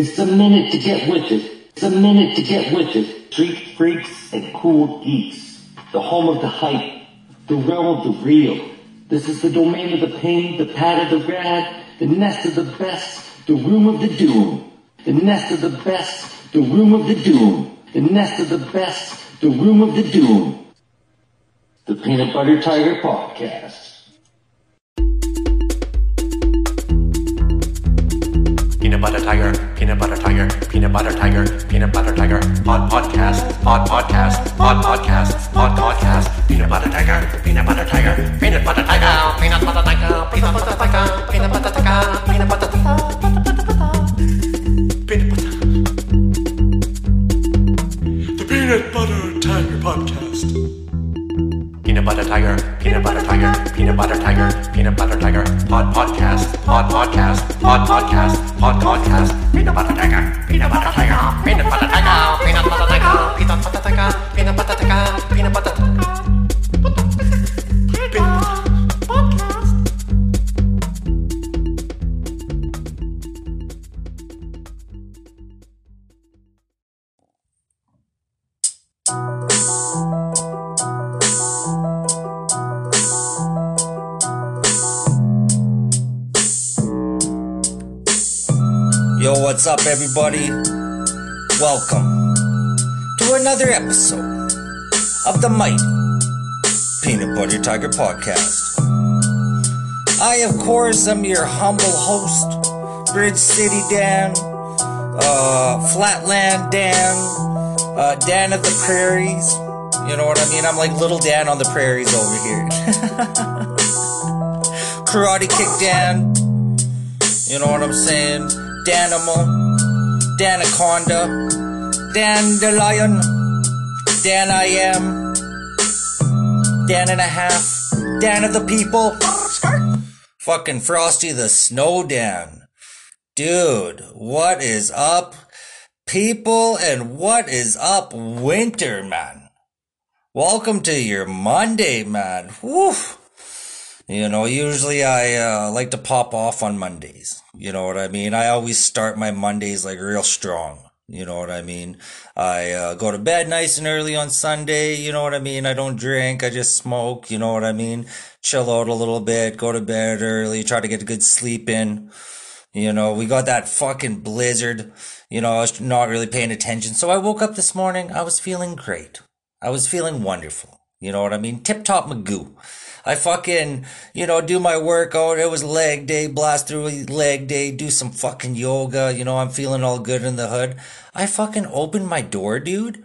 It's the minute to get with it. It's the minute to get with it. Street freaks and cool geeks. The home of the hype. The realm of the real. This is the domain of the pain, the pad of the rad, the nest of the best, the room of the doom. The nest of the best, the room of the doom. The nest of the best, the room of the doom. The Peanut Butter Tiger Podcast. Peanut butter tiger, peanut butter tiger, peanut butter tiger, peanut butter tiger, pod podcast, pod podcast, pod podcast, pod podcast, peanut butter tiger, peanut butter tiger, peanut butter tiger, peanut butter tiger, peanut butter tiger, peanut butter tiger, peanut butter tiger, butter tiger, peanut butter tiger, peanut butter tiger, peanut butter tiger, pod podcast, pod podcast, pod podcast, pod podcast, peanut butter tiger, peanut butter tiger, peanut butter tiger, peanut butter tiger, peanut butter tiger, peanut butter tiger, peanut butter tiger, what's up, everybody? Welcome to another episode of the Mighty Peanut Butter Tiger Podcast. I, of course, am your humble host, Bridge City Dan, uh, Flatland Dan, uh, Dan of the Prairies. You know what I mean? I'm like little Dan on the prairies over here. Karate Kick Dan. You know what I'm saying? Danimal, Danaconda, Dandelion, Dan I am, Dan and a half, Dan of the people, fucking Frosty the Snow Dan. Dude, what is up, people, and what is up, winter, man? Welcome to your Monday, man. Woo! You know, usually I uh, like to pop off on Mondays. You know what I mean? I always start my Mondays like real strong. You know what I mean? I uh, go to bed nice and early on Sunday. You know what I mean? I don't drink. I just smoke. You know what I mean? Chill out a little bit. Go to bed early. Try to get a good sleep in. You know, we got that fucking blizzard. You know, I was not really paying attention. So I woke up this morning. I was feeling great. I was feeling wonderful. You know what I mean? Tip top Magoo. I fucking, you know, do my workout. Oh, it was leg day, blast through leg day, do some fucking yoga. You know, I'm feeling all good in the hood. I fucking opened my door, dude.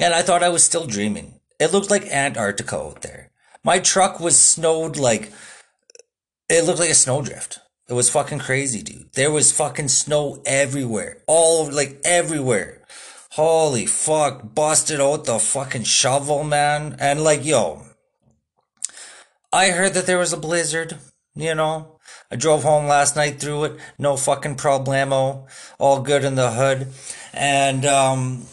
And I thought I was still dreaming. It looked like Antarctica out there. My truck was snowed like, it looked like a snowdrift. It was fucking crazy, dude. There was fucking snow everywhere. All over, like everywhere. Holy fuck. Busted out the fucking shovel, man. And like, yo, I heard that there was a blizzard, you know. I drove home last night through it, no fucking problemo, all good in the hood. And um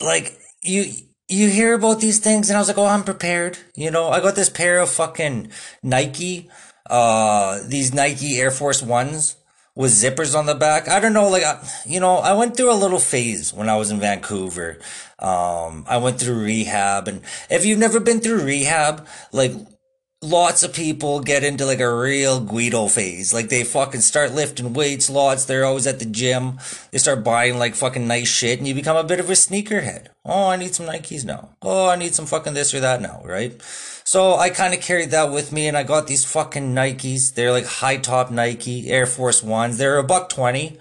like you you hear about these things and I was like, "Oh, I'm prepared." You know, I got this pair of fucking Nike uh these Nike Air Force 1s with zippers on the back. I don't know, like, you know, I went through a little phase when I was in Vancouver. Um, I went through rehab, and if you've never been through rehab, like, lots of people get into like a real Guido phase. Like they fucking start lifting weights lots. They're always at the gym. They start buying like fucking nice shit and you become a bit of a sneakerhead. Oh, I need some Nikes now. Oh, I need some fucking this or that now, right? So I kind of carried that with me and I got these fucking Nikes. They're like high top Nike Air Force Ones. They're a buck 20.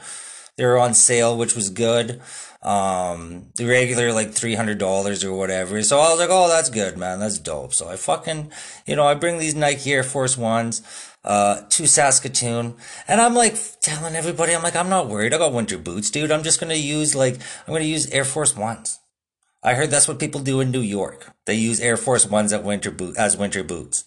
They were on sale, which was good. Um, the regular like three hundred dollars or whatever. So I was like, oh, that's good, man. That's dope. So I fucking, you know, I bring these Nike Air Force Ones, uh, to Saskatoon, and I'm like telling everybody, I'm like, I'm not worried. I got winter boots, dude. I'm just gonna use like, I'm gonna use Air Force Ones. I heard that's what people do in New York. They use Air Force Ones at winter boot as winter boots.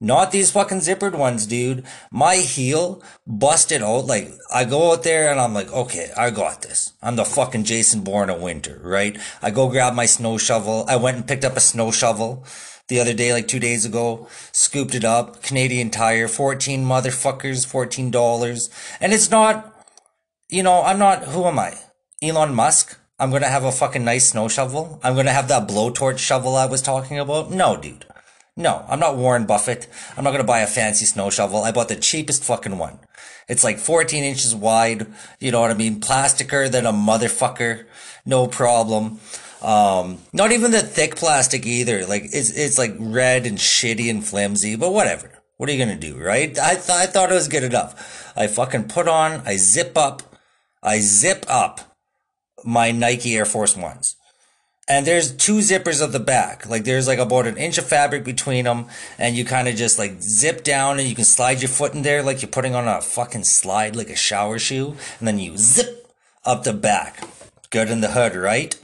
Not these fucking zippered ones, dude. My heel busted out. Like, I go out there and I'm like, okay, I got this. I'm the fucking Jason Bourne of winter, right? I go grab my snow shovel. I went and picked up a snow shovel the other day, like two days ago. Scooped it up. Canadian Tire, 14 motherfuckers, $14. And it's not, you know, I'm not, who am I? Elon Musk? I'm gonna have a fucking nice snow shovel? I'm gonna have that blowtorch shovel I was talking about? No, dude. No, I'm not Warren Buffett. I'm not gonna buy a fancy snow shovel. I bought the cheapest fucking one. It's like 14 inches wide. You know what I mean? Plasticer than a motherfucker. No problem. Um, not even the thick plastic either. Like it's, it's like red and shitty and flimsy, but whatever. What are you gonna do, right? I, I thought it was good enough. I fucking put on, I zip up, I zip up my Nike Air Force Ones. And there's two zippers at the back. Like there's like about an inch of fabric between them. And you kind of just like zip down and you can slide your foot in there like you're putting on a fucking slide, like a shower shoe. And then you zip up the back. Good in the hood, right?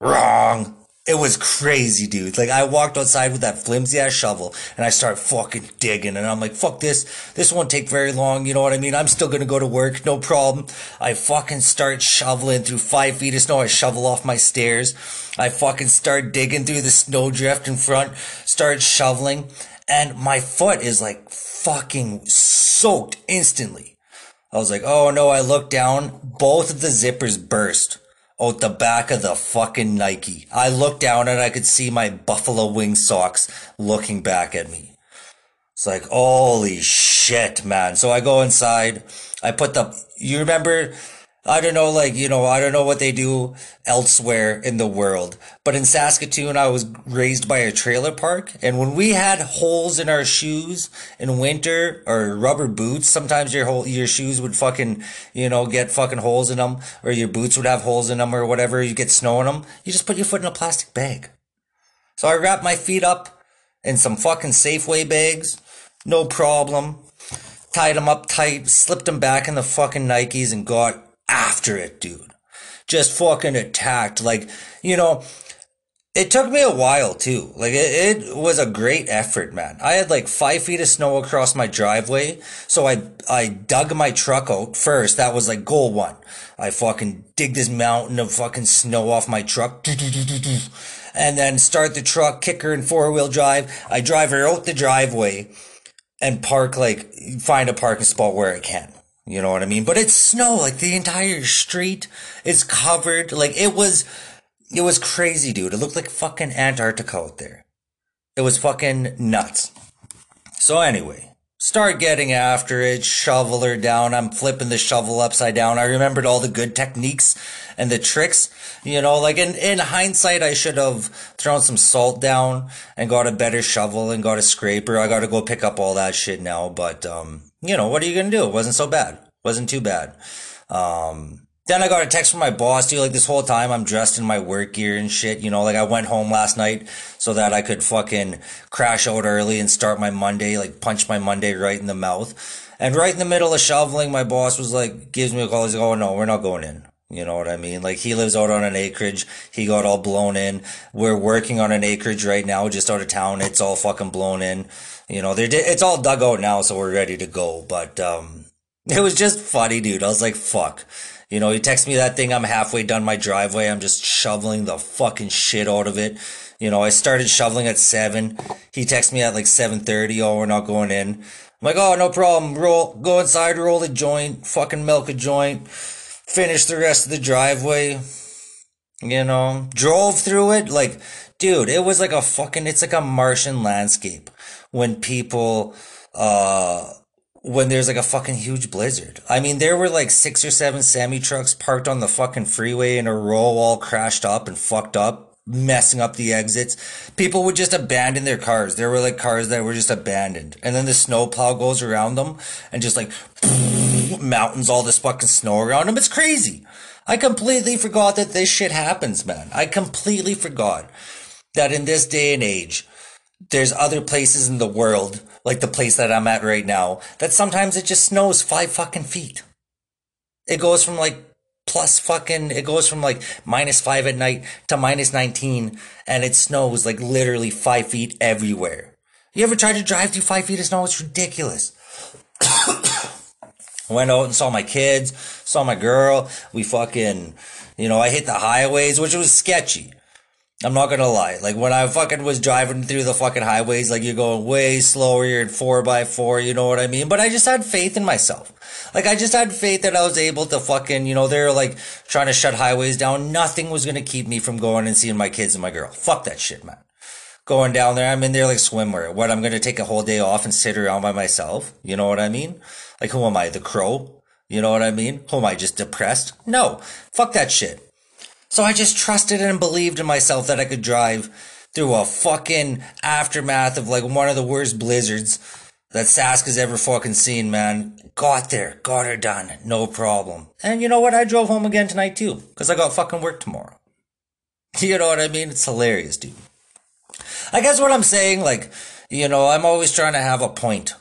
Wrong. It was crazy, dude. Like I walked outside with that flimsy ass shovel and I start fucking digging and I'm like, fuck this. This won't take very long. You know what I mean? I'm still gonna go to work. No problem. I fucking start shoveling through five feet of snow. I shovel off my stairs. I fucking start digging through the snowdrift in front, start shoveling and my foot is like fucking soaked instantly. I was like, oh no, I look down. Both of the zippers burst out the back of the fucking Nike. I looked down and I could see my buffalo wing socks looking back at me. It's like, holy shit, man. So I go inside. I put the, you remember, I don't know, like, you know, I don't know what they do elsewhere in the world, but in Saskatoon, I was raised by a trailer park. And when we had holes in our shoes in winter or rubber boots, sometimes your whole, your shoes would fucking, you know, get fucking holes in them or your boots would have holes in them or whatever. You get snow in them. You just put your foot in a plastic bag. So I wrapped my feet up in some fucking Safeway bags. No problem. Tied them up tight, slipped them back in the fucking Nikes and got after it, dude. Just fucking attacked. Like, you know, it took me a while too. Like, it, it was a great effort, man. I had like five feet of snow across my driveway. So I, I dug my truck out first. That was like goal one. I fucking dig this mountain of fucking snow off my truck. And then start the truck, kicker and four wheel drive. I drive her out the driveway and park like, find a parking spot where I can. You know what I mean? But it's snow, like the entire street is covered. Like it was, it was crazy, dude. It looked like fucking Antarctica out there. It was fucking nuts. So anyway, start getting after it, shovel her down. I'm flipping the shovel upside down. I remembered all the good techniques and the tricks. You know, like in, in hindsight, I should have thrown some salt down and got a better shovel and got a scraper. I got to go pick up all that shit now. But, um, you know, what are you going to do? It wasn't so bad. Wasn't too bad. Um, then I got a text from my boss, dude. Like this whole time, I'm dressed in my work gear and shit. You know, like I went home last night so that I could fucking crash out early and start my Monday, like punch my Monday right in the mouth. And right in the middle of shoveling, my boss was like, gives me a call. He's like, oh no, we're not going in. You know what I mean? Like he lives out on an acreage. He got all blown in. We're working on an acreage right now, just out of town. It's all fucking blown in. You know, they're, it's all dug out now, so we're ready to go. But, um, it was just funny, dude. I was like, fuck. You know, he texts me that thing. I'm halfway done my driveway. I'm just shoveling the fucking shit out of it. You know, I started shoveling at seven. He texts me at like 7.30. Oh, we're not going in. I'm like, oh, no problem. Roll, go inside, roll a joint, fucking milk a joint, finish the rest of the driveway. You know, drove through it. Like, dude, it was like a fucking, it's like a Martian landscape when people, uh, when there's like a fucking huge blizzard. I mean, there were like six or seven semi trucks parked on the fucking freeway in a row, all crashed up and fucked up, messing up the exits. People would just abandon their cars. There were like cars that were just abandoned. And then the snowplow goes around them and just like mountains all this fucking snow around them. It's crazy. I completely forgot that this shit happens, man. I completely forgot that in this day and age, there's other places in the world, like the place that I'm at right now, that sometimes it just snows five fucking feet. It goes from like plus fucking, it goes from like minus five at night to minus 19, and it snows like literally five feet everywhere. You ever tried to drive through five feet of snow? It's ridiculous. Went out and saw my kids, saw my girl. We fucking, you know, I hit the highways, which was sketchy. I'm not gonna lie. Like when I fucking was driving through the fucking highways, like you're going way slower, you're in four by four, you know what I mean? But I just had faith in myself. Like I just had faith that I was able to fucking, you know, they're like trying to shut highways down. Nothing was gonna keep me from going and seeing my kids and my girl. Fuck that shit, man. Going down there, I'm in there like swimwear. What, I'm gonna take a whole day off and sit around by myself? You know what I mean? Like who am I, the crow? You know what I mean? Who am I, just depressed? No. Fuck that shit. So I just trusted and believed in myself that I could drive through a fucking aftermath of like one of the worst blizzards that Sask has ever fucking seen, man. Got there, got her done, no problem. And you know what? I drove home again tonight too, because I got fucking work tomorrow. You know what I mean? It's hilarious, dude. I guess what I'm saying, like, you know, I'm always trying to have a point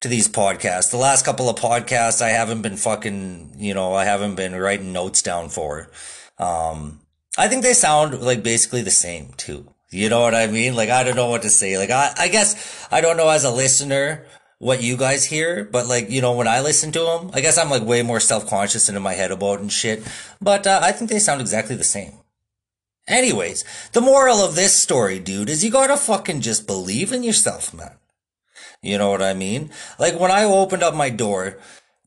to these podcasts. The last couple of podcasts, I haven't been fucking, you know, I haven't been writing notes down for. Um, I think they sound like basically the same too. You know what I mean? Like, I don't know what to say. Like, I, I guess I don't know as a listener what you guys hear, but like, you know, when I listen to them, I guess I'm like way more self-conscious and in my head about and shit. But, uh, I think they sound exactly the same. Anyways, the moral of this story, dude, is you gotta fucking just believe in yourself, man. You know what I mean? Like when I opened up my door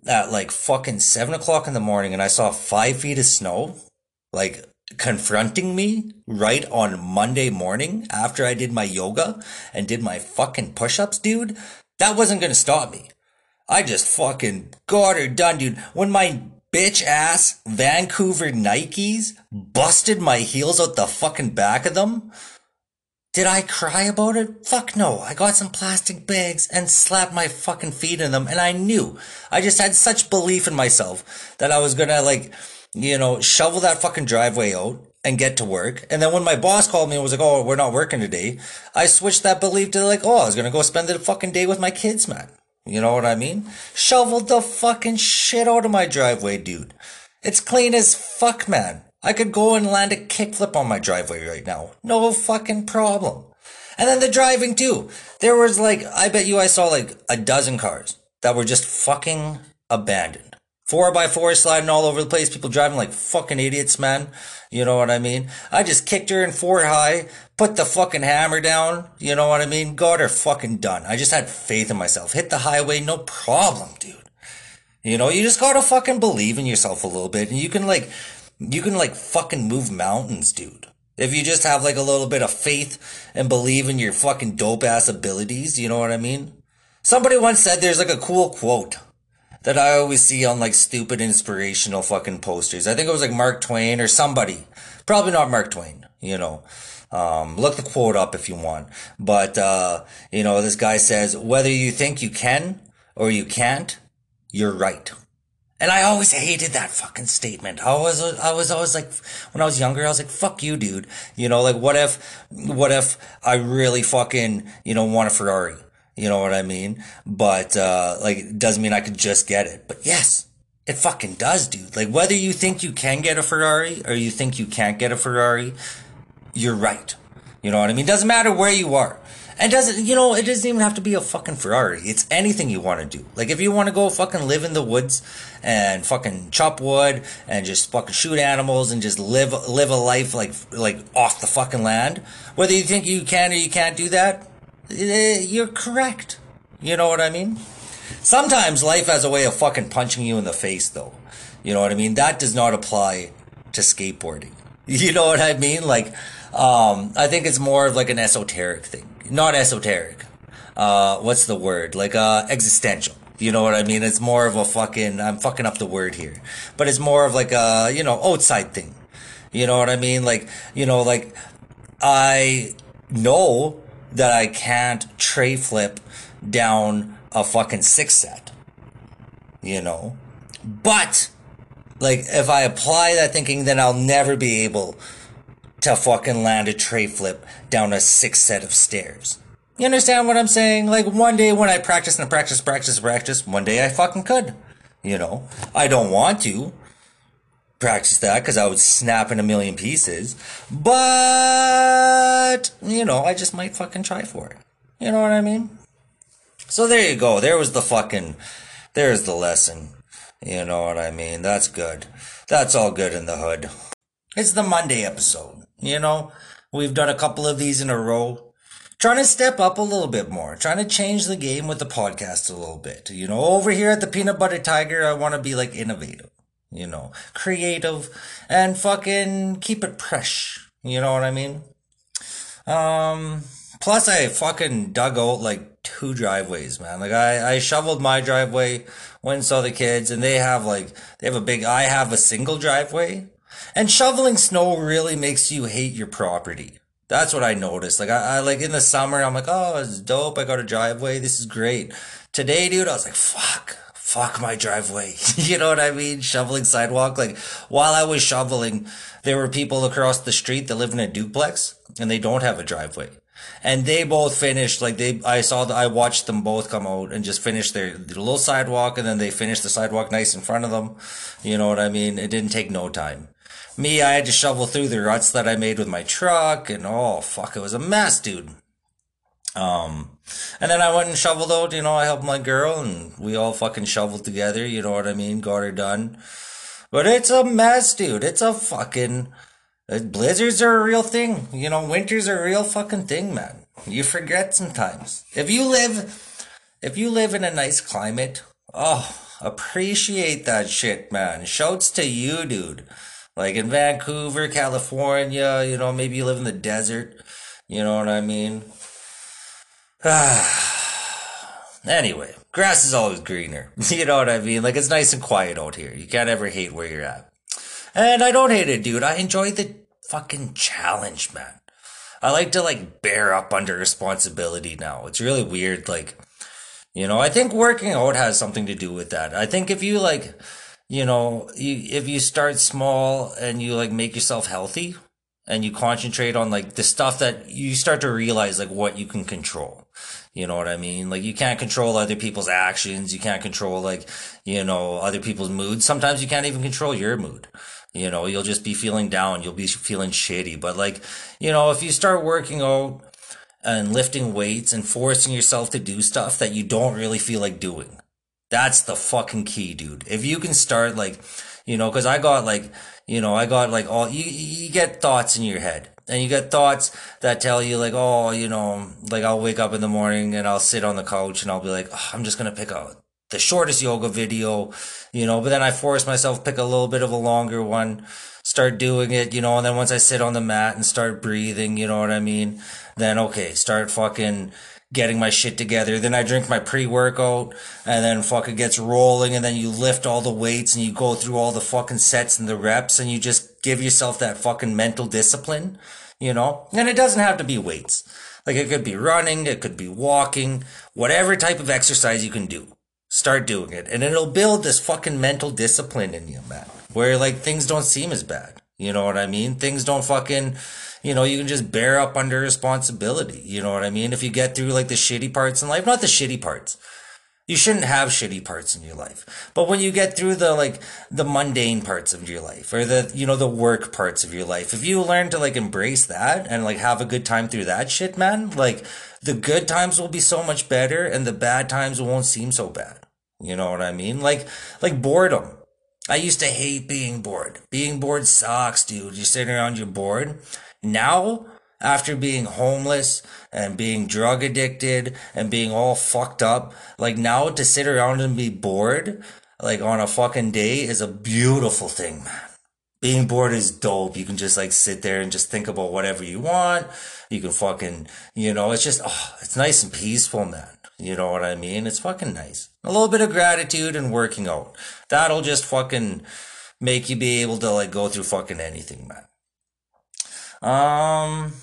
at like fucking seven o'clock in the morning and I saw five feet of snow, like confronting me right on Monday morning after I did my yoga and did my fucking push ups, dude, that wasn't gonna stop me. I just fucking got her done, dude. When my bitch ass Vancouver Nikes busted my heels out the fucking back of them, did I cry about it? Fuck no. I got some plastic bags and slapped my fucking feet in them and I knew. I just had such belief in myself that I was gonna like, you know, shovel that fucking driveway out and get to work. And then when my boss called me and was like, oh, we're not working today, I switched that belief to like, oh, I was gonna go spend the fucking day with my kids, man. You know what I mean? Shoveled the fucking shit out of my driveway, dude. It's clean as fuck, man. I could go and land a kickflip on my driveway right now. No fucking problem. And then the driving too. There was like, I bet you I saw like a dozen cars that were just fucking abandoned. Four by four sliding all over the place. People driving like fucking idiots, man. You know what I mean? I just kicked her in four high, put the fucking hammer down. You know what I mean? Got her fucking done. I just had faith in myself. Hit the highway, no problem, dude. You know, you just gotta fucking believe in yourself a little bit and you can like, you can like fucking move mountains, dude. If you just have like a little bit of faith and believe in your fucking dope ass abilities, you know what I mean? Somebody once said there's like a cool quote that I always see on like stupid inspirational fucking posters. I think it was like Mark Twain or somebody. Probably not Mark Twain, you know. Um, look the quote up if you want. But, uh, you know, this guy says, whether you think you can or you can't, you're right. And I always hated that fucking statement. I was, I was always like, when I was younger, I was like, fuck you, dude. You know, like, what if, what if I really fucking, you know, want a Ferrari? You know what I mean? But, uh, like, it doesn't mean I could just get it. But yes, it fucking does, dude. Like, whether you think you can get a Ferrari or you think you can't get a Ferrari, you're right. You know what I mean? Doesn't matter where you are. And doesn't, you know, it doesn't even have to be a fucking Ferrari. It's anything you want to do. Like, if you want to go fucking live in the woods and fucking chop wood and just fucking shoot animals and just live, live a life like, like off the fucking land, whether you think you can or you can't do that, you're correct. You know what I mean? Sometimes life has a way of fucking punching you in the face, though. You know what I mean? That does not apply to skateboarding. You know what I mean? Like, um, I think it's more of like an esoteric thing. Not esoteric. Uh, what's the word? Like, uh, existential. You know what I mean? It's more of a fucking, I'm fucking up the word here. But it's more of like a, you know, outside thing. You know what I mean? Like, you know, like, I know that I can't tray flip down a fucking six set. You know? But, like, if I apply that thinking, then I'll never be able to fucking land a tray flip down a six set of stairs. You understand what I'm saying? Like, one day when I practice and practice, practice, practice, one day I fucking could. You know? I don't want to practice that because I would snap in a million pieces. But, you know, I just might fucking try for it. You know what I mean? So there you go. There was the fucking, there's the lesson. You know what I mean? That's good. That's all good in the hood. It's the Monday episode, you know? We've done a couple of these in a row. Trying to step up a little bit more. Trying to change the game with the podcast a little bit. You know, over here at the Peanut Butter Tiger, I want to be like innovative. You know, creative and fucking keep it fresh. You know what I mean? Um, plus I fucking dug out like two driveways, man. Like I, I shoveled my driveway, and saw the kids and they have like, they have a big, I have a single driveway and shoveling snow really makes you hate your property. That's what I noticed. Like I, I like in the summer, I'm like, oh, it's dope. I got a driveway. This is great. Today, dude, I was like, fuck, fuck my driveway. you know what I mean? Shoveling sidewalk. Like while I was shoveling, there were people across the street that live in a duplex and they don't have a driveway. And they both finished, like they, I saw, the, I watched them both come out and just finish their, their little sidewalk and then they finished the sidewalk nice in front of them. You know what I mean? It didn't take no time. Me, I had to shovel through the ruts that I made with my truck and oh, fuck, it was a mess, dude. Um, and then I went and shoveled out, you know, I helped my girl and we all fucking shoveled together, you know what I mean? Got her done. But it's a mess, dude. It's a fucking, uh, blizzards are a real thing. You know, winters a real fucking thing, man. You forget sometimes. If you live, if you live in a nice climate, oh, appreciate that shit, man. Shouts to you, dude. Like in Vancouver, California, you know, maybe you live in the desert. You know what I mean? anyway, grass is always greener. You know what I mean? Like it's nice and quiet out here. You can't ever hate where you're at. And I don't hate it, dude. I enjoy the fucking challenge, man. I like to like bear up under responsibility now. It's really weird. Like, you know, I think working out has something to do with that. I think if you like, you know, you, if you start small and you like make yourself healthy and you concentrate on like the stuff that you start to realize like what you can control. You know what I mean? Like you can't control other people's actions. You can't control like, you know, other people's moods. Sometimes you can't even control your mood. You know, you'll just be feeling down. You'll be feeling shitty. But like, you know, if you start working out and lifting weights and forcing yourself to do stuff that you don't really feel like doing, that's the fucking key, dude. If you can start like, you know, cause I got like, you know, I got like all, you, you get thoughts in your head and you get thoughts that tell you like, oh, you know, like I'll wake up in the morning and I'll sit on the couch and I'll be like, oh, I'm just to pick out the shortest yoga video, you know, but then I force myself pick a little bit of a longer one, start doing it, you know, and then once I sit on the mat and start breathing, you know what I mean? Then okay, start fucking getting my shit together. Then I drink my pre-workout and then fucking gets rolling and then you lift all the weights and you go through all the fucking sets and the reps and you just give yourself that fucking mental discipline, you know? And it doesn't have to be weights. Like it could be running, it could be walking, whatever type of exercise you can do. Start doing it. And it'll build this fucking mental discipline in you, man. Where like things don't seem as bad. You know what I mean? Things don't fucking, you know, you can just bear up under responsibility. You know what I mean? If you get through like the shitty parts in life, not the shitty parts. You shouldn't have shitty parts in your life. But when you get through the like the mundane parts of your life or the you know the work parts of your life, if you learn to like embrace that and like have a good time through that shit, man, like the good times will be so much better and the bad times won't seem so bad. You know what I mean? Like, like boredom. I used to hate being bored. Being bored sucks, dude. You're sitting around, you're bored. Now, after being homeless and being drug addicted and being all fucked up, like now to sit around and be bored, like on a fucking day is a beautiful thing, man. Being bored is dope. You can just like sit there and just think about whatever you want. You can fucking, you know, it's just, oh, it's nice and peaceful, man. You know what I mean? It's fucking nice. A little bit of gratitude and working out. That'll just fucking make you be able to like go through fucking anything, man. Um,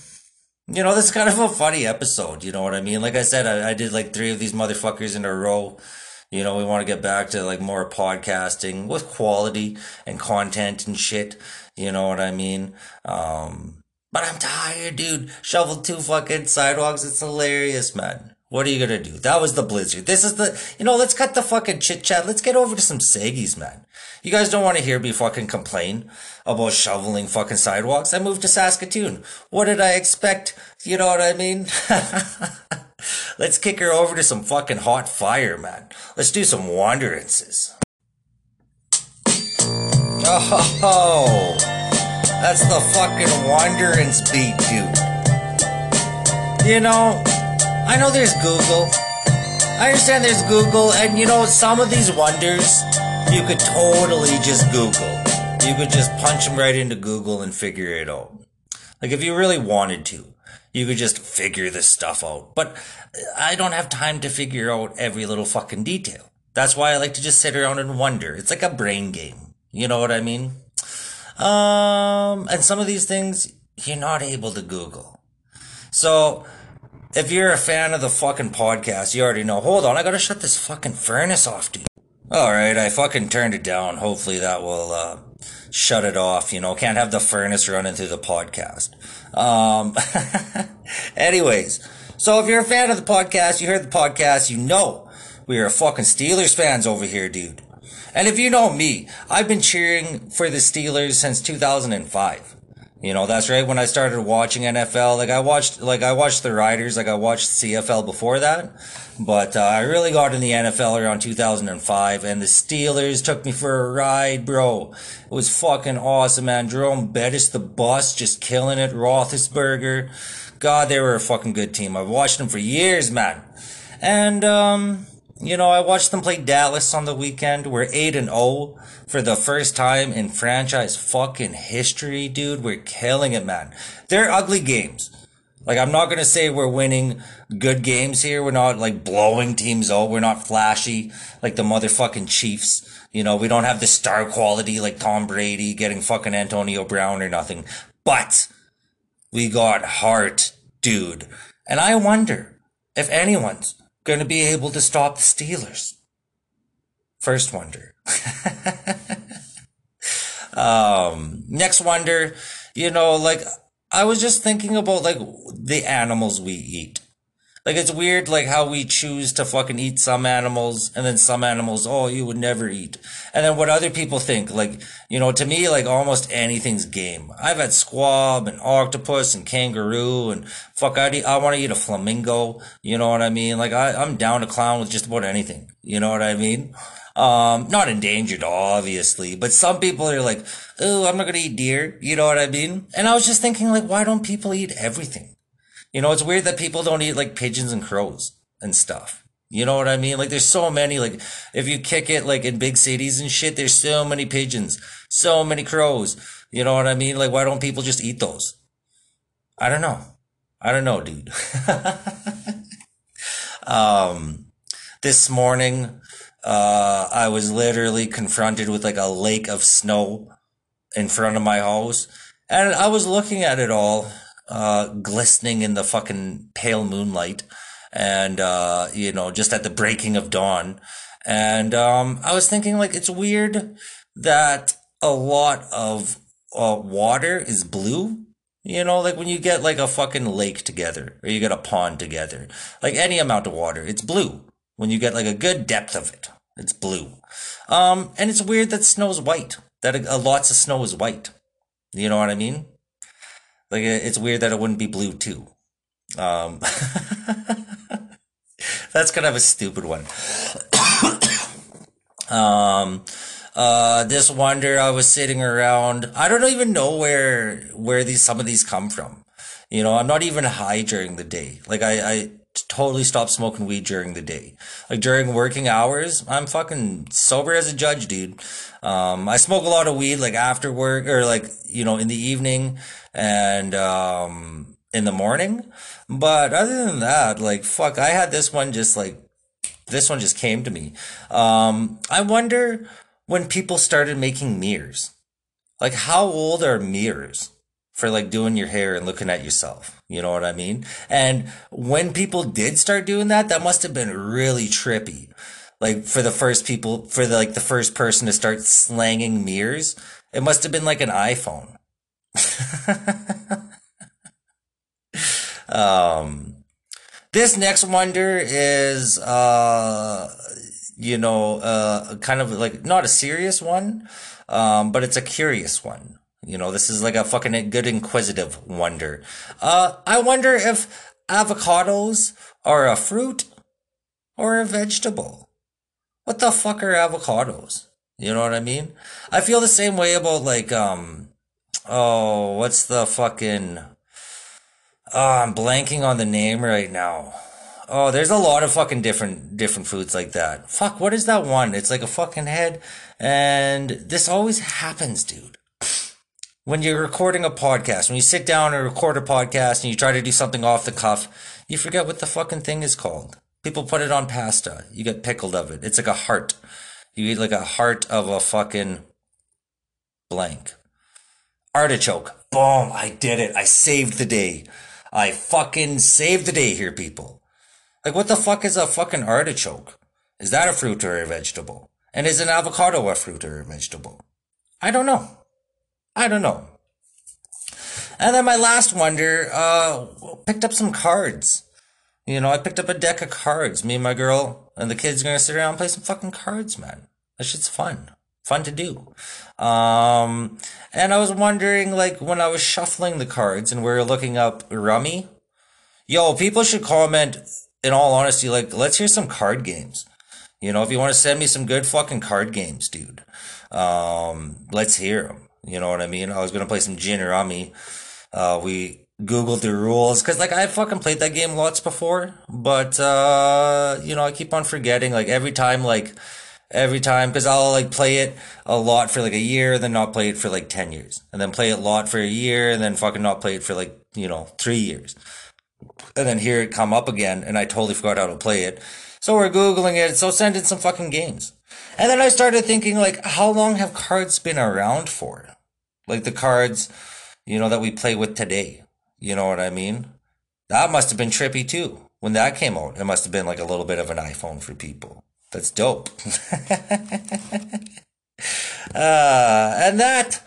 you know, this is kind of a funny episode. You know what I mean? Like I said, I, I did like three of these motherfuckers in a row. You know, we want to get back to like more podcasting with quality and content and shit. You know what I mean? Um, but I'm tired, dude. Shoveled two fucking sidewalks. It's hilarious, man. What are you gonna do? That was the blizzard. This is the, you know, let's cut the fucking chit chat. Let's get over to some Saggies, man. You guys don't want to hear me fucking complain about shoveling fucking sidewalks. I moved to Saskatoon. What did I expect? You know what I mean? let's kick her over to some fucking hot fire, man. Let's do some wanderances. Oh, That's the fucking wanderance beat, dude. You know, I know there's Google. I understand there's Google, and you know, some of these wonders you could totally just Google. You could just punch them right into Google and figure it out. Like if you really wanted to, you could just figure this stuff out. But I don't have time to figure out every little fucking detail. That's why I like to just sit around and wonder. It's like a brain game. You know what I mean? Um, and some of these things you're not able to Google. So, if you're a fan of the fucking podcast, you already know. Hold on, I gotta shut this fucking furnace off, dude. Alright, I fucking turned it down. Hopefully that will, uh, shut it off. You know, can't have the furnace running through the podcast. Um, anyways, so if you're a fan of the podcast, you heard the podcast, you know we are fucking Steelers fans over here, dude. And if you know me, I've been cheering for the Steelers since 2005. You know, that's right. When I started watching NFL, like I watched, like I watched the Riders, like I watched CFL before that, but uh, I really got in the NFL around 2005, and the Steelers took me for a ride, bro. It was fucking awesome, man. Jerome Bettis, the boss, just killing it. Roethlisberger, God, they were a fucking good team. I've watched them for years, man. And um, you know, I watched them play Dallas on the weekend. We're 8 and 0 for the first time in franchise fucking history, dude. We're killing it, man. They're ugly games. Like, I'm not going to say we're winning good games here. We're not like blowing teams out. We're not flashy like the motherfucking Chiefs. You know, we don't have the star quality like Tom Brady getting fucking Antonio Brown or nothing. But we got heart, dude. And I wonder if anyone's going to be able to stop the Steelers? First wonder. um, next wonder, you know, like I was just thinking about like the animals we eat. Like it's weird, like how we choose to fucking eat some animals, and then some animals, oh, you would never eat, and then what other people think. Like you know, to me, like almost anything's game. I've had squab and octopus and kangaroo, and fuck, I I want to eat a flamingo. You know what I mean? Like I I'm down to clown with just about anything. You know what I mean? Um, not endangered, obviously, but some people are like, oh, I'm not gonna eat deer. You know what I mean? And I was just thinking, like, why don't people eat everything? You know, it's weird that people don't eat like pigeons and crows and stuff. You know what I mean? Like there's so many, like if you kick it like in big cities and shit, there's so many pigeons, so many crows. You know what I mean? Like why don't people just eat those? I don't know. I don't know, dude. um, this morning, uh, I was literally confronted with like a lake of snow in front of my house. And I was looking at it all uh, glistening in the fucking pale moonlight and, uh, you know, just at the breaking of dawn. And, um, I was thinking like, it's weird that a lot of, uh, water is blue. You know, like when you get like a fucking lake together or you get a pond together, like any amount of water, it's blue. When you get like a good depth of it, it's blue. Um, and it's weird that snow's white, that a, a lots of snow is white. You know what I mean? Like it's weird that it wouldn't be blue too. Um, that's kind of a stupid one. um, uh, this wonder I was sitting around. I don't even know where where these some of these come from. You know, I'm not even high during the day. Like I, I totally stopped smoking weed during the day. Like during working hours, I'm fucking sober as a judge, dude. Um, I smoke a lot of weed like after work or like, you know, in the evening and, um, in the morning. But other than that, like, fuck, I had this one just like, this one just came to me. Um, I wonder when people started making mirrors. Like, how old are mirrors? for like doing your hair and looking at yourself. You know what I mean? And when people did start doing that, that must have been really trippy. Like for the first people, for the, like the first person to start slanging mirrors, it must have been like an iPhone. um, this next wonder is, uh, you know, uh, kind of like not a serious one, um, but it's a curious one. You know, this is like a fucking good inquisitive wonder. Uh, I wonder if avocados are a fruit or a vegetable. What the fuck are avocados? You know what I mean? I feel the same way about like, um, Oh, what's the fucking. Oh, I'm blanking on the name right now. Oh, there's a lot of fucking different different foods like that. Fuck, what is that one? It's like a fucking head, and this always happens, dude. When you're recording a podcast, when you sit down and record a podcast and you try to do something off the cuff, you forget what the fucking thing is called. People put it on pasta. You get pickled of it. It's like a heart. You eat like a heart of a fucking blank. Artichoke. Boom. I did it. I saved the day. I fucking saved the day here, people. Like, what the fuck is a fucking artichoke? Is that a fruit or a vegetable? And is an avocado a fruit or a vegetable? I don't know. I don't know. And then my last wonder, uh, picked up some cards. You know, I picked up a deck of cards. Me and my girl and the kids are gonna sit around and play some fucking cards, man. That shit's fun. Fun to do. Um, and I was wondering, like, when I was shuffling the cards and we were looking up Rummy, yo, people should comment in all honesty, like, let's hear some card games. You know, if you want to send me some good fucking card games, dude, um, let's hear them. You know what I mean? I was gonna play some gin rummy. Uh, we googled the rules because, like, I fucking played that game lots before, but uh, you know, I keep on forgetting. Like every time, like every time, because I'll like play it a lot for like a year, then not play it for like ten years, and then play it a lot for a year, and then fucking not play it for like you know three years and then hear it come up again, and I totally forgot how to play it. So we're Googling it, so send in some fucking games. And then I started thinking, like, how long have cards been around for? Like the cards, you know, that we play with today. You know what I mean? That must have been trippy too. When that came out, it must have been like a little bit of an iPhone for people. That's dope. uh, and that,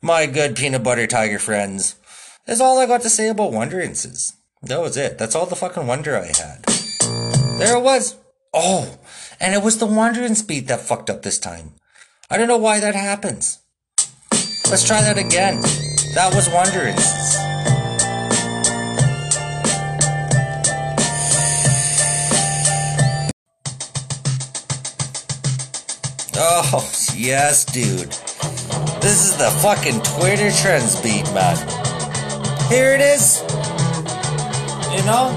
my good peanut butter tiger friends, is all I got to say about Wonderances. That was it. That's all the fucking wonder I had. There it was. Oh, and it was the wandering speed that fucked up this time. I don't know why that happens. Let's try that again. That was wondering. Oh, yes, dude. This is the fucking Twitter trends beat, man. Here it is. You know?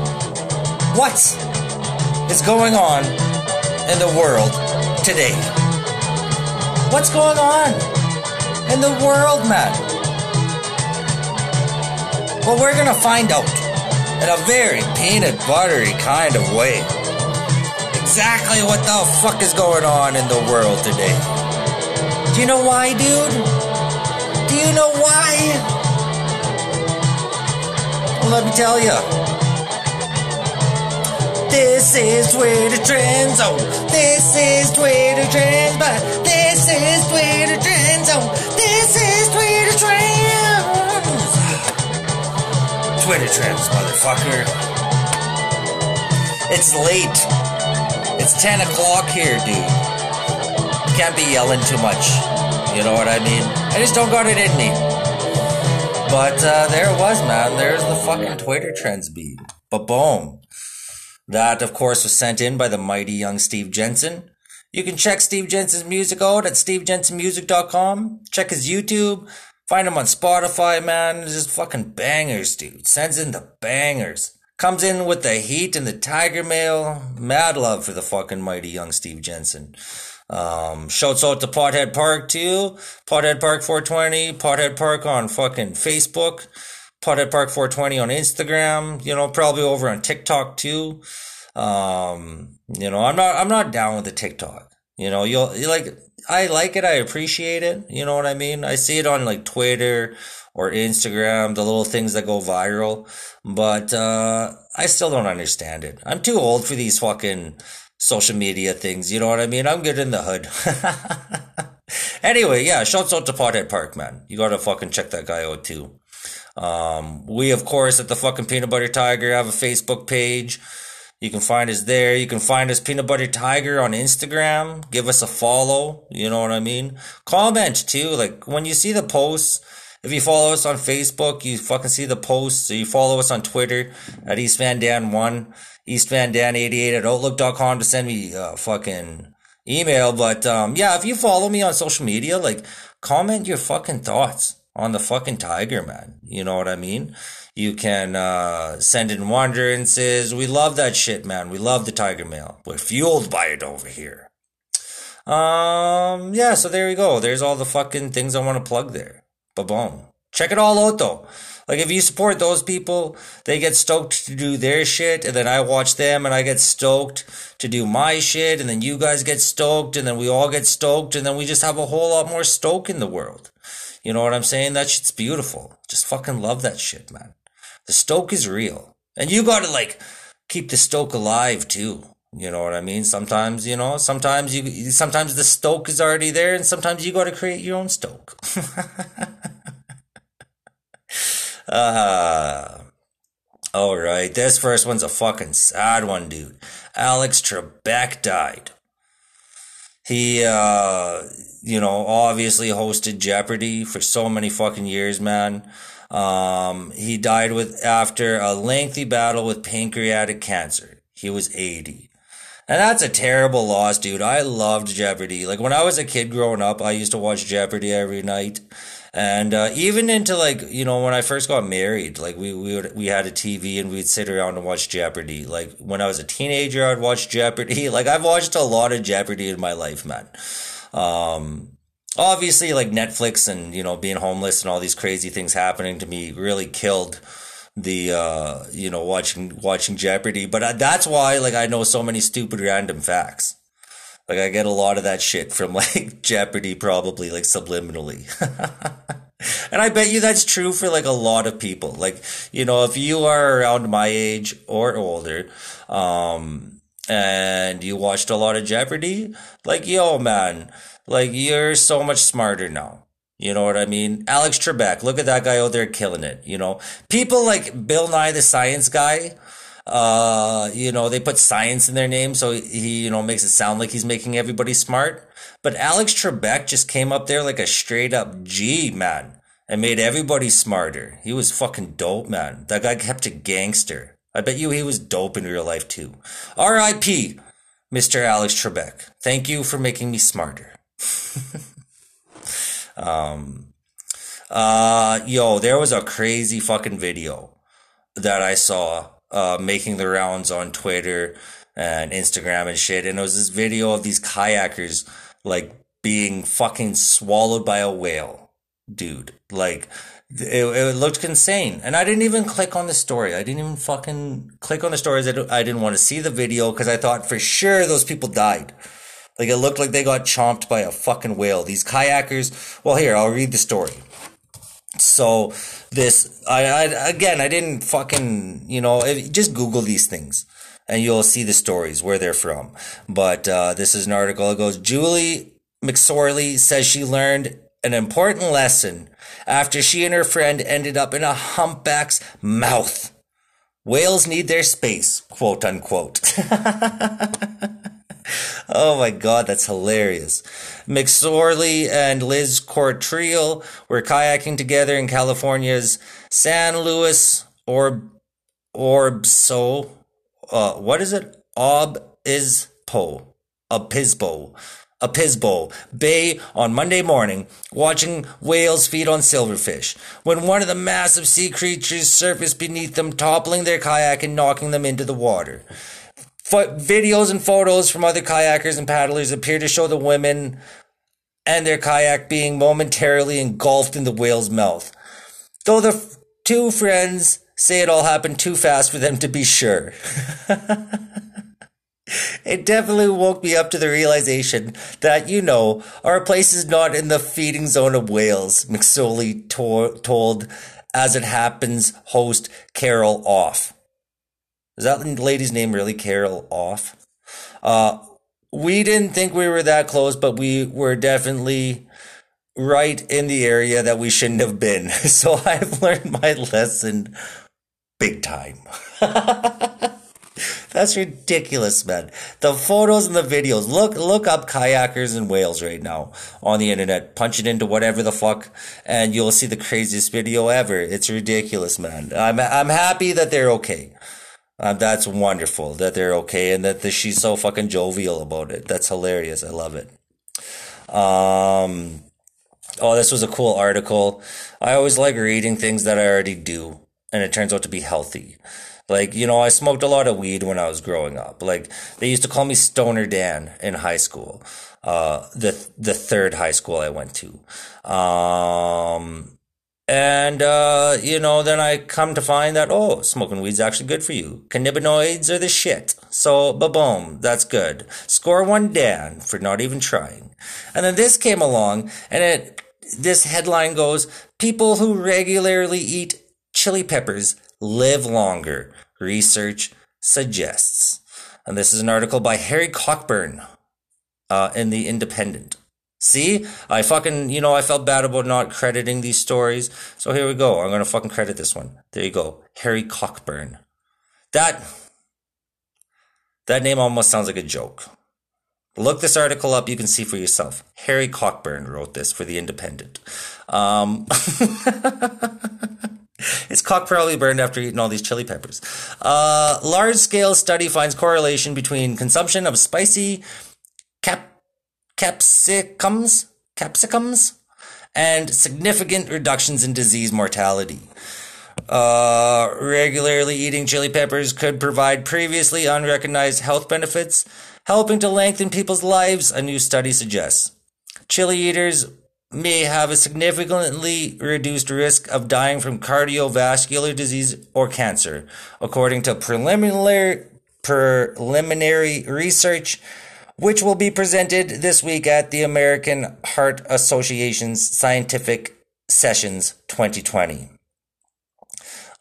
What is going on in the world today? What's going on in the world, man? Well, we're gonna find out in a very peanut buttery kind of way exactly what the fuck is going on in the world today. Do you know why, dude? Do you know why? Well, let me tell you. This is Twitter Trend Zone. This is Twitter Trends, but this is Twitter Trend Zone. This is Twitter Trends. Twitter Trends, motherfucker. It's late. It's 10 o'clock here, dude. Can't be yelling too much. You know what I mean? I just don't got it in me. But uh, there it was, man. There's the fucking Twitter Trends beat. But boom. That, of course, was sent in by the mighty young Steve Jensen. You can check Steve Jensen's music out at stevejensenmusic.com. Check his YouTube. Find him on Spotify, man. Just fucking bangers, dude. Sends in the bangers. Comes in with the heat and the tiger mail. Mad love for the fucking mighty young Steve Jensen. Um, shouts out to Pothead Park too. Pothead Park 420. Pothead Park on fucking Facebook. Pothead Park 420 on Instagram. You know, probably over on TikTok too. Um, you know, I'm not, I'm not down with the TikTok. You know, you'll, you like, I like it. I appreciate it. You know what I mean? I see it on like Twitter or Instagram, the little things that go viral. But uh, I still don't understand it. I'm too old for these fucking social media things. You know what I mean? I'm good in the hood. anyway, yeah, shouts out to Pothead Park, man. You gotta fucking check that guy out too. Um, we, of course, at the fucking Peanut Butter Tiger have a Facebook page. You can find us there. You can find us Peanut Butter Tiger on Instagram. Give us a follow. You know what I mean? Comment too. Like when you see the posts, if you follow us on Facebook, you fucking see the posts. You follow us on Twitter at EastVanDan1, EastVanDan88 at Outlook.com to send me a fucking email. But um, yeah, if you follow me on social media, like comment your fucking thoughts. on the fucking Tiger, man. You know what I mean? You can uh, send in wanderances. We love that shit, man. We love the Tiger Mail. We're fueled by it over here. Um, yeah, so there you go. There's all the fucking things I want to plug there. Boom. Check it all out though. Like if you support those people, they get stoked to do their shit, and then I watch them and I get stoked to do my shit, and then you guys get stoked, and then we all get stoked, and then we just have a whole lot more stoke in the world. You know what I'm saying? That shit's beautiful. Just fucking love that shit, man. The stoke is real. And you gotta like keep the stoke alive too. You know what I mean? Sometimes, you know, sometimes you, sometimes the stoke is already there and sometimes you gotta create your own stoke. uh, all right. This first one's a fucking sad one, dude. Alex Trebek died. He, uh, you know, obviously hosted Jeopardy for so many fucking years, man. Um, he died with after a lengthy battle with pancreatic cancer. He was 80. And that's a terrible loss, dude. I loved Jeopardy. Like when I was a kid growing up, I used to watch Jeopardy every night. And uh, even into like you know when I first got married, like we we would, we had a TV and we'd sit around and watch Jeopardy. Like when I was a teenager, I'd watch Jeopardy. Like I've watched a lot of Jeopardy in my life, man. Um, obviously, like Netflix and you know being homeless and all these crazy things happening to me really killed the uh you know watching watching Jeopardy. But uh, that's why like I know so many stupid random facts. Like I get a lot of that shit from like Jeopardy, probably like subliminally. and I bet you that's true for like a lot of people. Like, you know, if you are around my age or older, um, and you watched a lot of Jeopardy, like, yo, man, like you're so much smarter now. You know what I mean? Alex Trebek, look at that guy out there killing it. You know, people like Bill Nye the Science Guy, uh, you know, they put science in their name, so he, you know, makes it sound like he's making everybody smart. But Alex Trebek just came up there like a straight up G, man, and made everybody smarter. He was fucking dope, man. That guy kept a gangster. I bet you he was dope in real life too. R.I.P. Mr. Alex Trebek. Thank you for making me smarter. um, uh, yo, there was a crazy fucking video that I saw uh, making the rounds on Twitter and Instagram and shit. And it was this video of these kayakers like being fucking swallowed by a whale, dude. Like it, it looked insane. And I didn't even click on the story. I didn't even fucking click on the stories. I didn't want to see the video because I thought for sure those people died. Like it looked like they got chomped by a fucking whale. These kayakers. Well, here I'll read the story. So this, I, I again, I didn't fucking, you know, just Google these things and you'll see the stories where they're from. But uh, this is an article. It goes, Julie McSorley says she learned an important lesson after she and her friend ended up in a humpback's mouth. Whales need their space, quote unquote. oh my god, that's hilarious. McSorley and Liz Cottriel were kayaking together in California's San Luis Orb Orbso. Uh, what is it? Obispo. Obispo. Obispo Bay on Monday morning, watching whales feed on silverfish, when one of the massive sea creatures surfaced beneath them, toppling their kayak and knocking them into the water videos and photos from other kayakers and paddlers appear to show the women and their kayak being momentarily engulfed in the whale's mouth. Though the two friends say it all happened too fast for them to be sure. it definitely woke me up to the realization that, you know, our place is not in the feeding zone of whales, McSorley to- told As It Happens host Carol Off. Is that lady's name really Carol Off? Uh, we didn't think we were that close, but we were definitely right in the area that we shouldn't have been. So I've learned my lesson big time. That's ridiculous, man. The photos and the videos. Look, look up kayakers and whales right now on the internet. Punch it into whatever the fuck, and you'll see the craziest video ever. It's ridiculous, man. I'm I'm happy that they're okay. Uh, that's wonderful that they're okay and that the, she's so fucking jovial about it. That's hilarious. I love it. Um, Oh, this was a cool article. I always like reading things that I already do, and it turns out to be healthy. Like, you know, I smoked a lot of weed when I was growing up. Like, they used to call me Stoner Dan in high school. Uh, the, the third high school I went to. Um, and, uh, you know, then I come to find that, oh, smoking weed's actually good for you. Cannabinoids are the shit. So, ba-boom, that's good. Score one Dan for not even trying. And then this came along and it, this headline goes, people who regularly eat chili peppers live longer. Research suggests. And this is an article by Harry Cockburn, uh, in the Independent. See, I fucking, you know, I felt bad about not crediting these stories. So here we go. I'm going to fucking credit this one. There you go. Harry Cockburn. That, that name almost sounds like a joke. Look this article up. You can see for yourself. Harry Cockburn wrote this for the Independent. Um, his cock probably burned after eating all these chili peppers. Uh, large scale study finds correlation between consumption of spicy capsicums, capsicums, and significant reductions in disease mortality. Uh, regularly eating chili peppers could provide previously unrecognized health benefits, helping to lengthen people's lives, a new study suggests. Chili eaters may have a significantly reduced risk of dying from cardiovascular disease or cancer, according to preliminary, preliminary research which will be presented this week at the American Heart Association's Scientific Sessions 2020.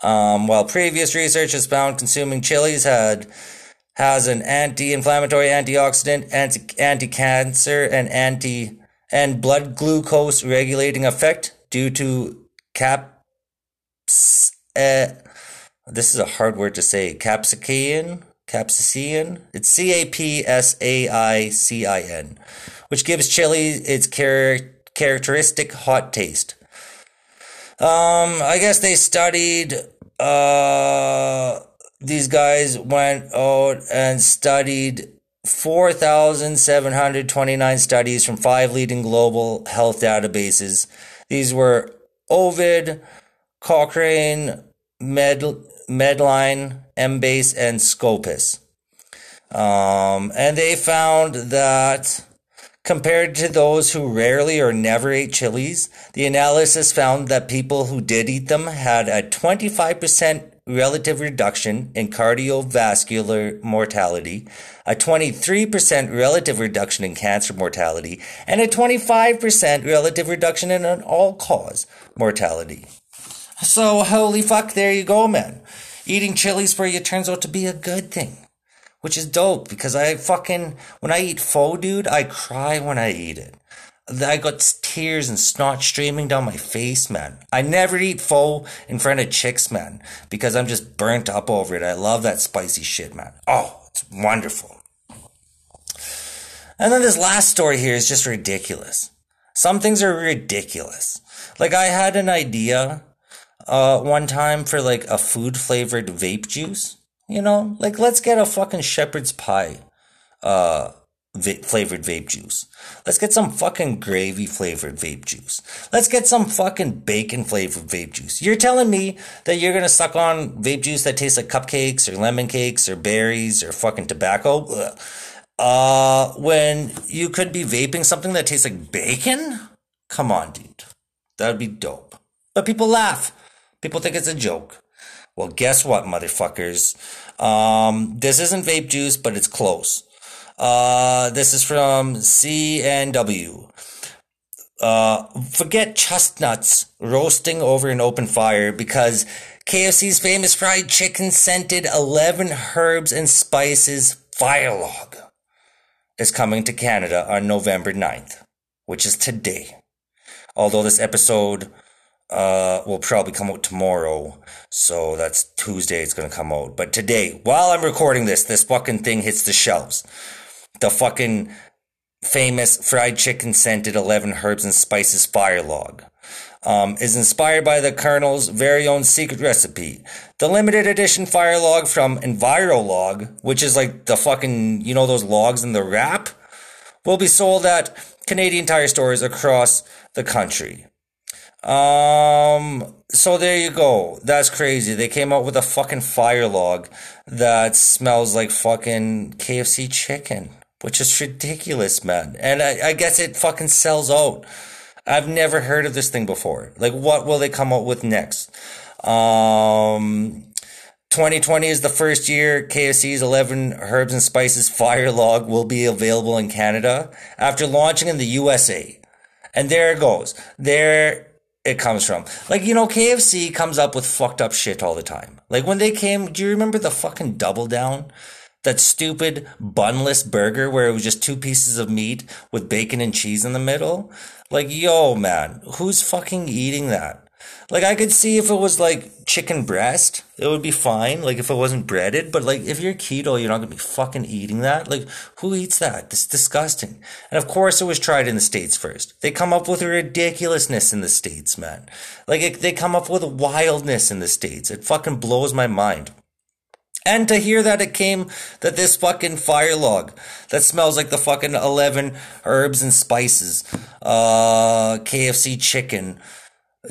Um, while previous research has found consuming chilies had has an anti-inflammatory, antioxidant, anti anti-cancer, and anti and blood glucose regulating effect due to caps. Uh, this is a hard word to say. Capsaicin capsaicin. It's C A P S A I C I N, which gives chili its char- characteristic hot taste. Um, I guess they studied. Uh, these guys went out and studied 4,729 studies from five leading global health databases. These were Ovid, Cochrane, Med, Medline, Embase, and Scopus. Um, and they found that compared to those who rarely or never ate chilies, the analysis found that people who did eat them had a 25% relative reduction in cardiovascular mortality, a 23% relative reduction in cancer mortality, and a 25% relative reduction in an all cause mortality. So, holy fuck, there you go, man. Eating chilies for you turns out to be a good thing. Which is dope because I fucking, when I eat pho, dude, I cry when I eat it. I got tears and snot streaming down my face, man. I never eat pho in front of chicks, man, because I'm just burnt up over it. I love that spicy shit, man. Oh, it's wonderful. And then this last story here is just ridiculous. Some things are ridiculous. Like I had an idea uh, one time for like a food flavored vape juice. You know, like let's get a fucking shepherd's pie, uh, va- flavored vape juice. Let's get some fucking gravy flavored vape juice. Let's get some fucking bacon flavored vape juice. You're telling me that you're gonna suck on vape juice that tastes like cupcakes or lemon cakes or berries or fucking tobacco? Ugh. Uh, when you could be vaping something that tastes like bacon? Come on, dude. That'd be dope. But people laugh. People think it's a joke. Well, guess what, motherfuckers? Um, this isn't vape juice, but it's close. Uh, this is from CNW. Uh, forget chestnuts roasting over an open fire because KFC's famous fried chicken scented 11 herbs and spices fire log is coming to Canada on November 9th, which is today. Although this episode uh, will probably come out tomorrow. So that's Tuesday it's gonna come out. But today, while I'm recording this, this fucking thing hits the shelves. The fucking famous fried chicken scented 11 herbs and spices fire log. Um, is inspired by the Colonel's very own secret recipe. The limited edition fire log from EnviroLog, which is like the fucking, you know, those logs in the wrap, will be sold at Canadian Tire stores across the country. Um, so there you go. That's crazy. They came out with a fucking fire log that smells like fucking KFC chicken, which is ridiculous, man. And I, I guess it fucking sells out. I've never heard of this thing before. Like, what will they come out with next? Um, 2020 is the first year KFC's 11 herbs and spices fire log will be available in Canada after launching in the USA. And there it goes. There it comes from. Like, you know, KFC comes up with fucked up shit all the time. Like when they came, do you remember the fucking double down? That stupid bunless burger where it was just two pieces of meat with bacon and cheese in the middle? Like, yo, man, who's fucking eating that? Like I could see if it was like chicken breast, it would be fine. Like if it wasn't breaded, but like if you're keto, you're not gonna be fucking eating that. Like who eats that? It's disgusting. And of course, it was tried in the states first. They come up with ridiculousness in the states, man. Like it, they come up with wildness in the states. It fucking blows my mind. And to hear that it came that this fucking fire log that smells like the fucking 11 herbs and spices, uh, KFC chicken,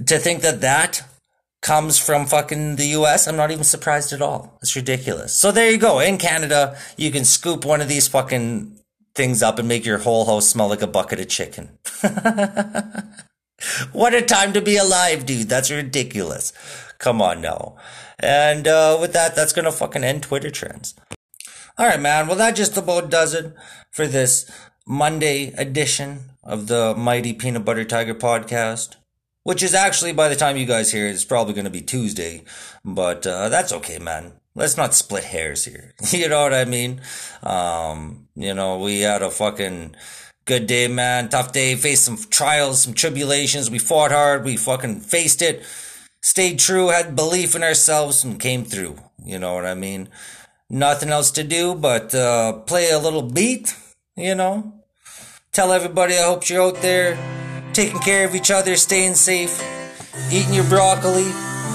to think that that comes from fucking the US, I'm not even surprised at all. It's ridiculous. So there you go. In Canada, you can scoop one of these fucking things up and make your whole house smell like a bucket of chicken. what a time to be alive, dude. That's ridiculous. Come on now. And uh, with that, that's gonna fucking end Twitter trends. All right, man. Well, that just about does it for this Monday edition of the Mighty Peanut Butter Tiger podcast which is actually by the time you guys hear it, it's probably going to be Tuesday. But uh, that's okay, man. Let's not split hairs here. you know what I mean? Um, you know, we had a fucking good day, man. Tough day. Faced some trials, some tribulations. We fought hard. We fucking faced it. Stayed true. Had belief in ourselves and came through. You know what I mean? Nothing else to do but uh, play a little beat. You know. Tell everybody I hope you're out there taking care of each other, staying safe, eating your broccoli,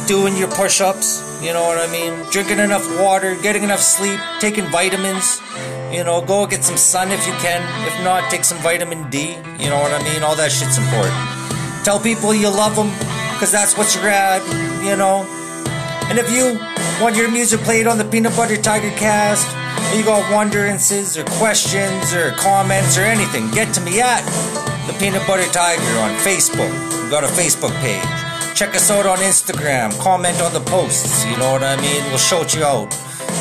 doing your push ups, you know what I mean? Drinking enough water, getting enough sleep, taking vitamins, you know, go get some sun if you can. If not, take some vitamin D, you know what I mean? All that shit's important. Tell people you love them, because that's what you're at, you know? And if you want your music played on the Peanut Butter Tiger cast, you got wonderances or questions or comments or anything, get to me at the Peanut Butter Tiger on Facebook. We've got a Facebook page. Check us out on Instagram. Comment on the posts. You know what I mean? We'll shout you out.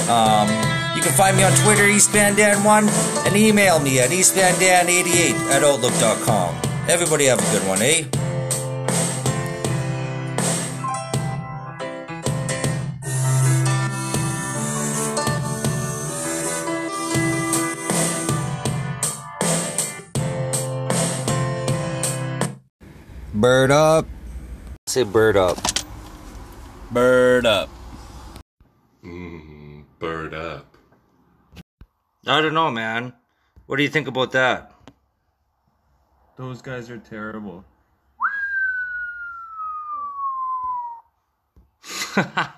Um, you can find me on Twitter, EastBandDan1, and email me at EastBandDan88 at Outlook.com. Everybody have a good one, eh? Bird up. Say bird up. Bird up. Mm, bird up. I don't know, man. What do you think about that? Those guys are terrible.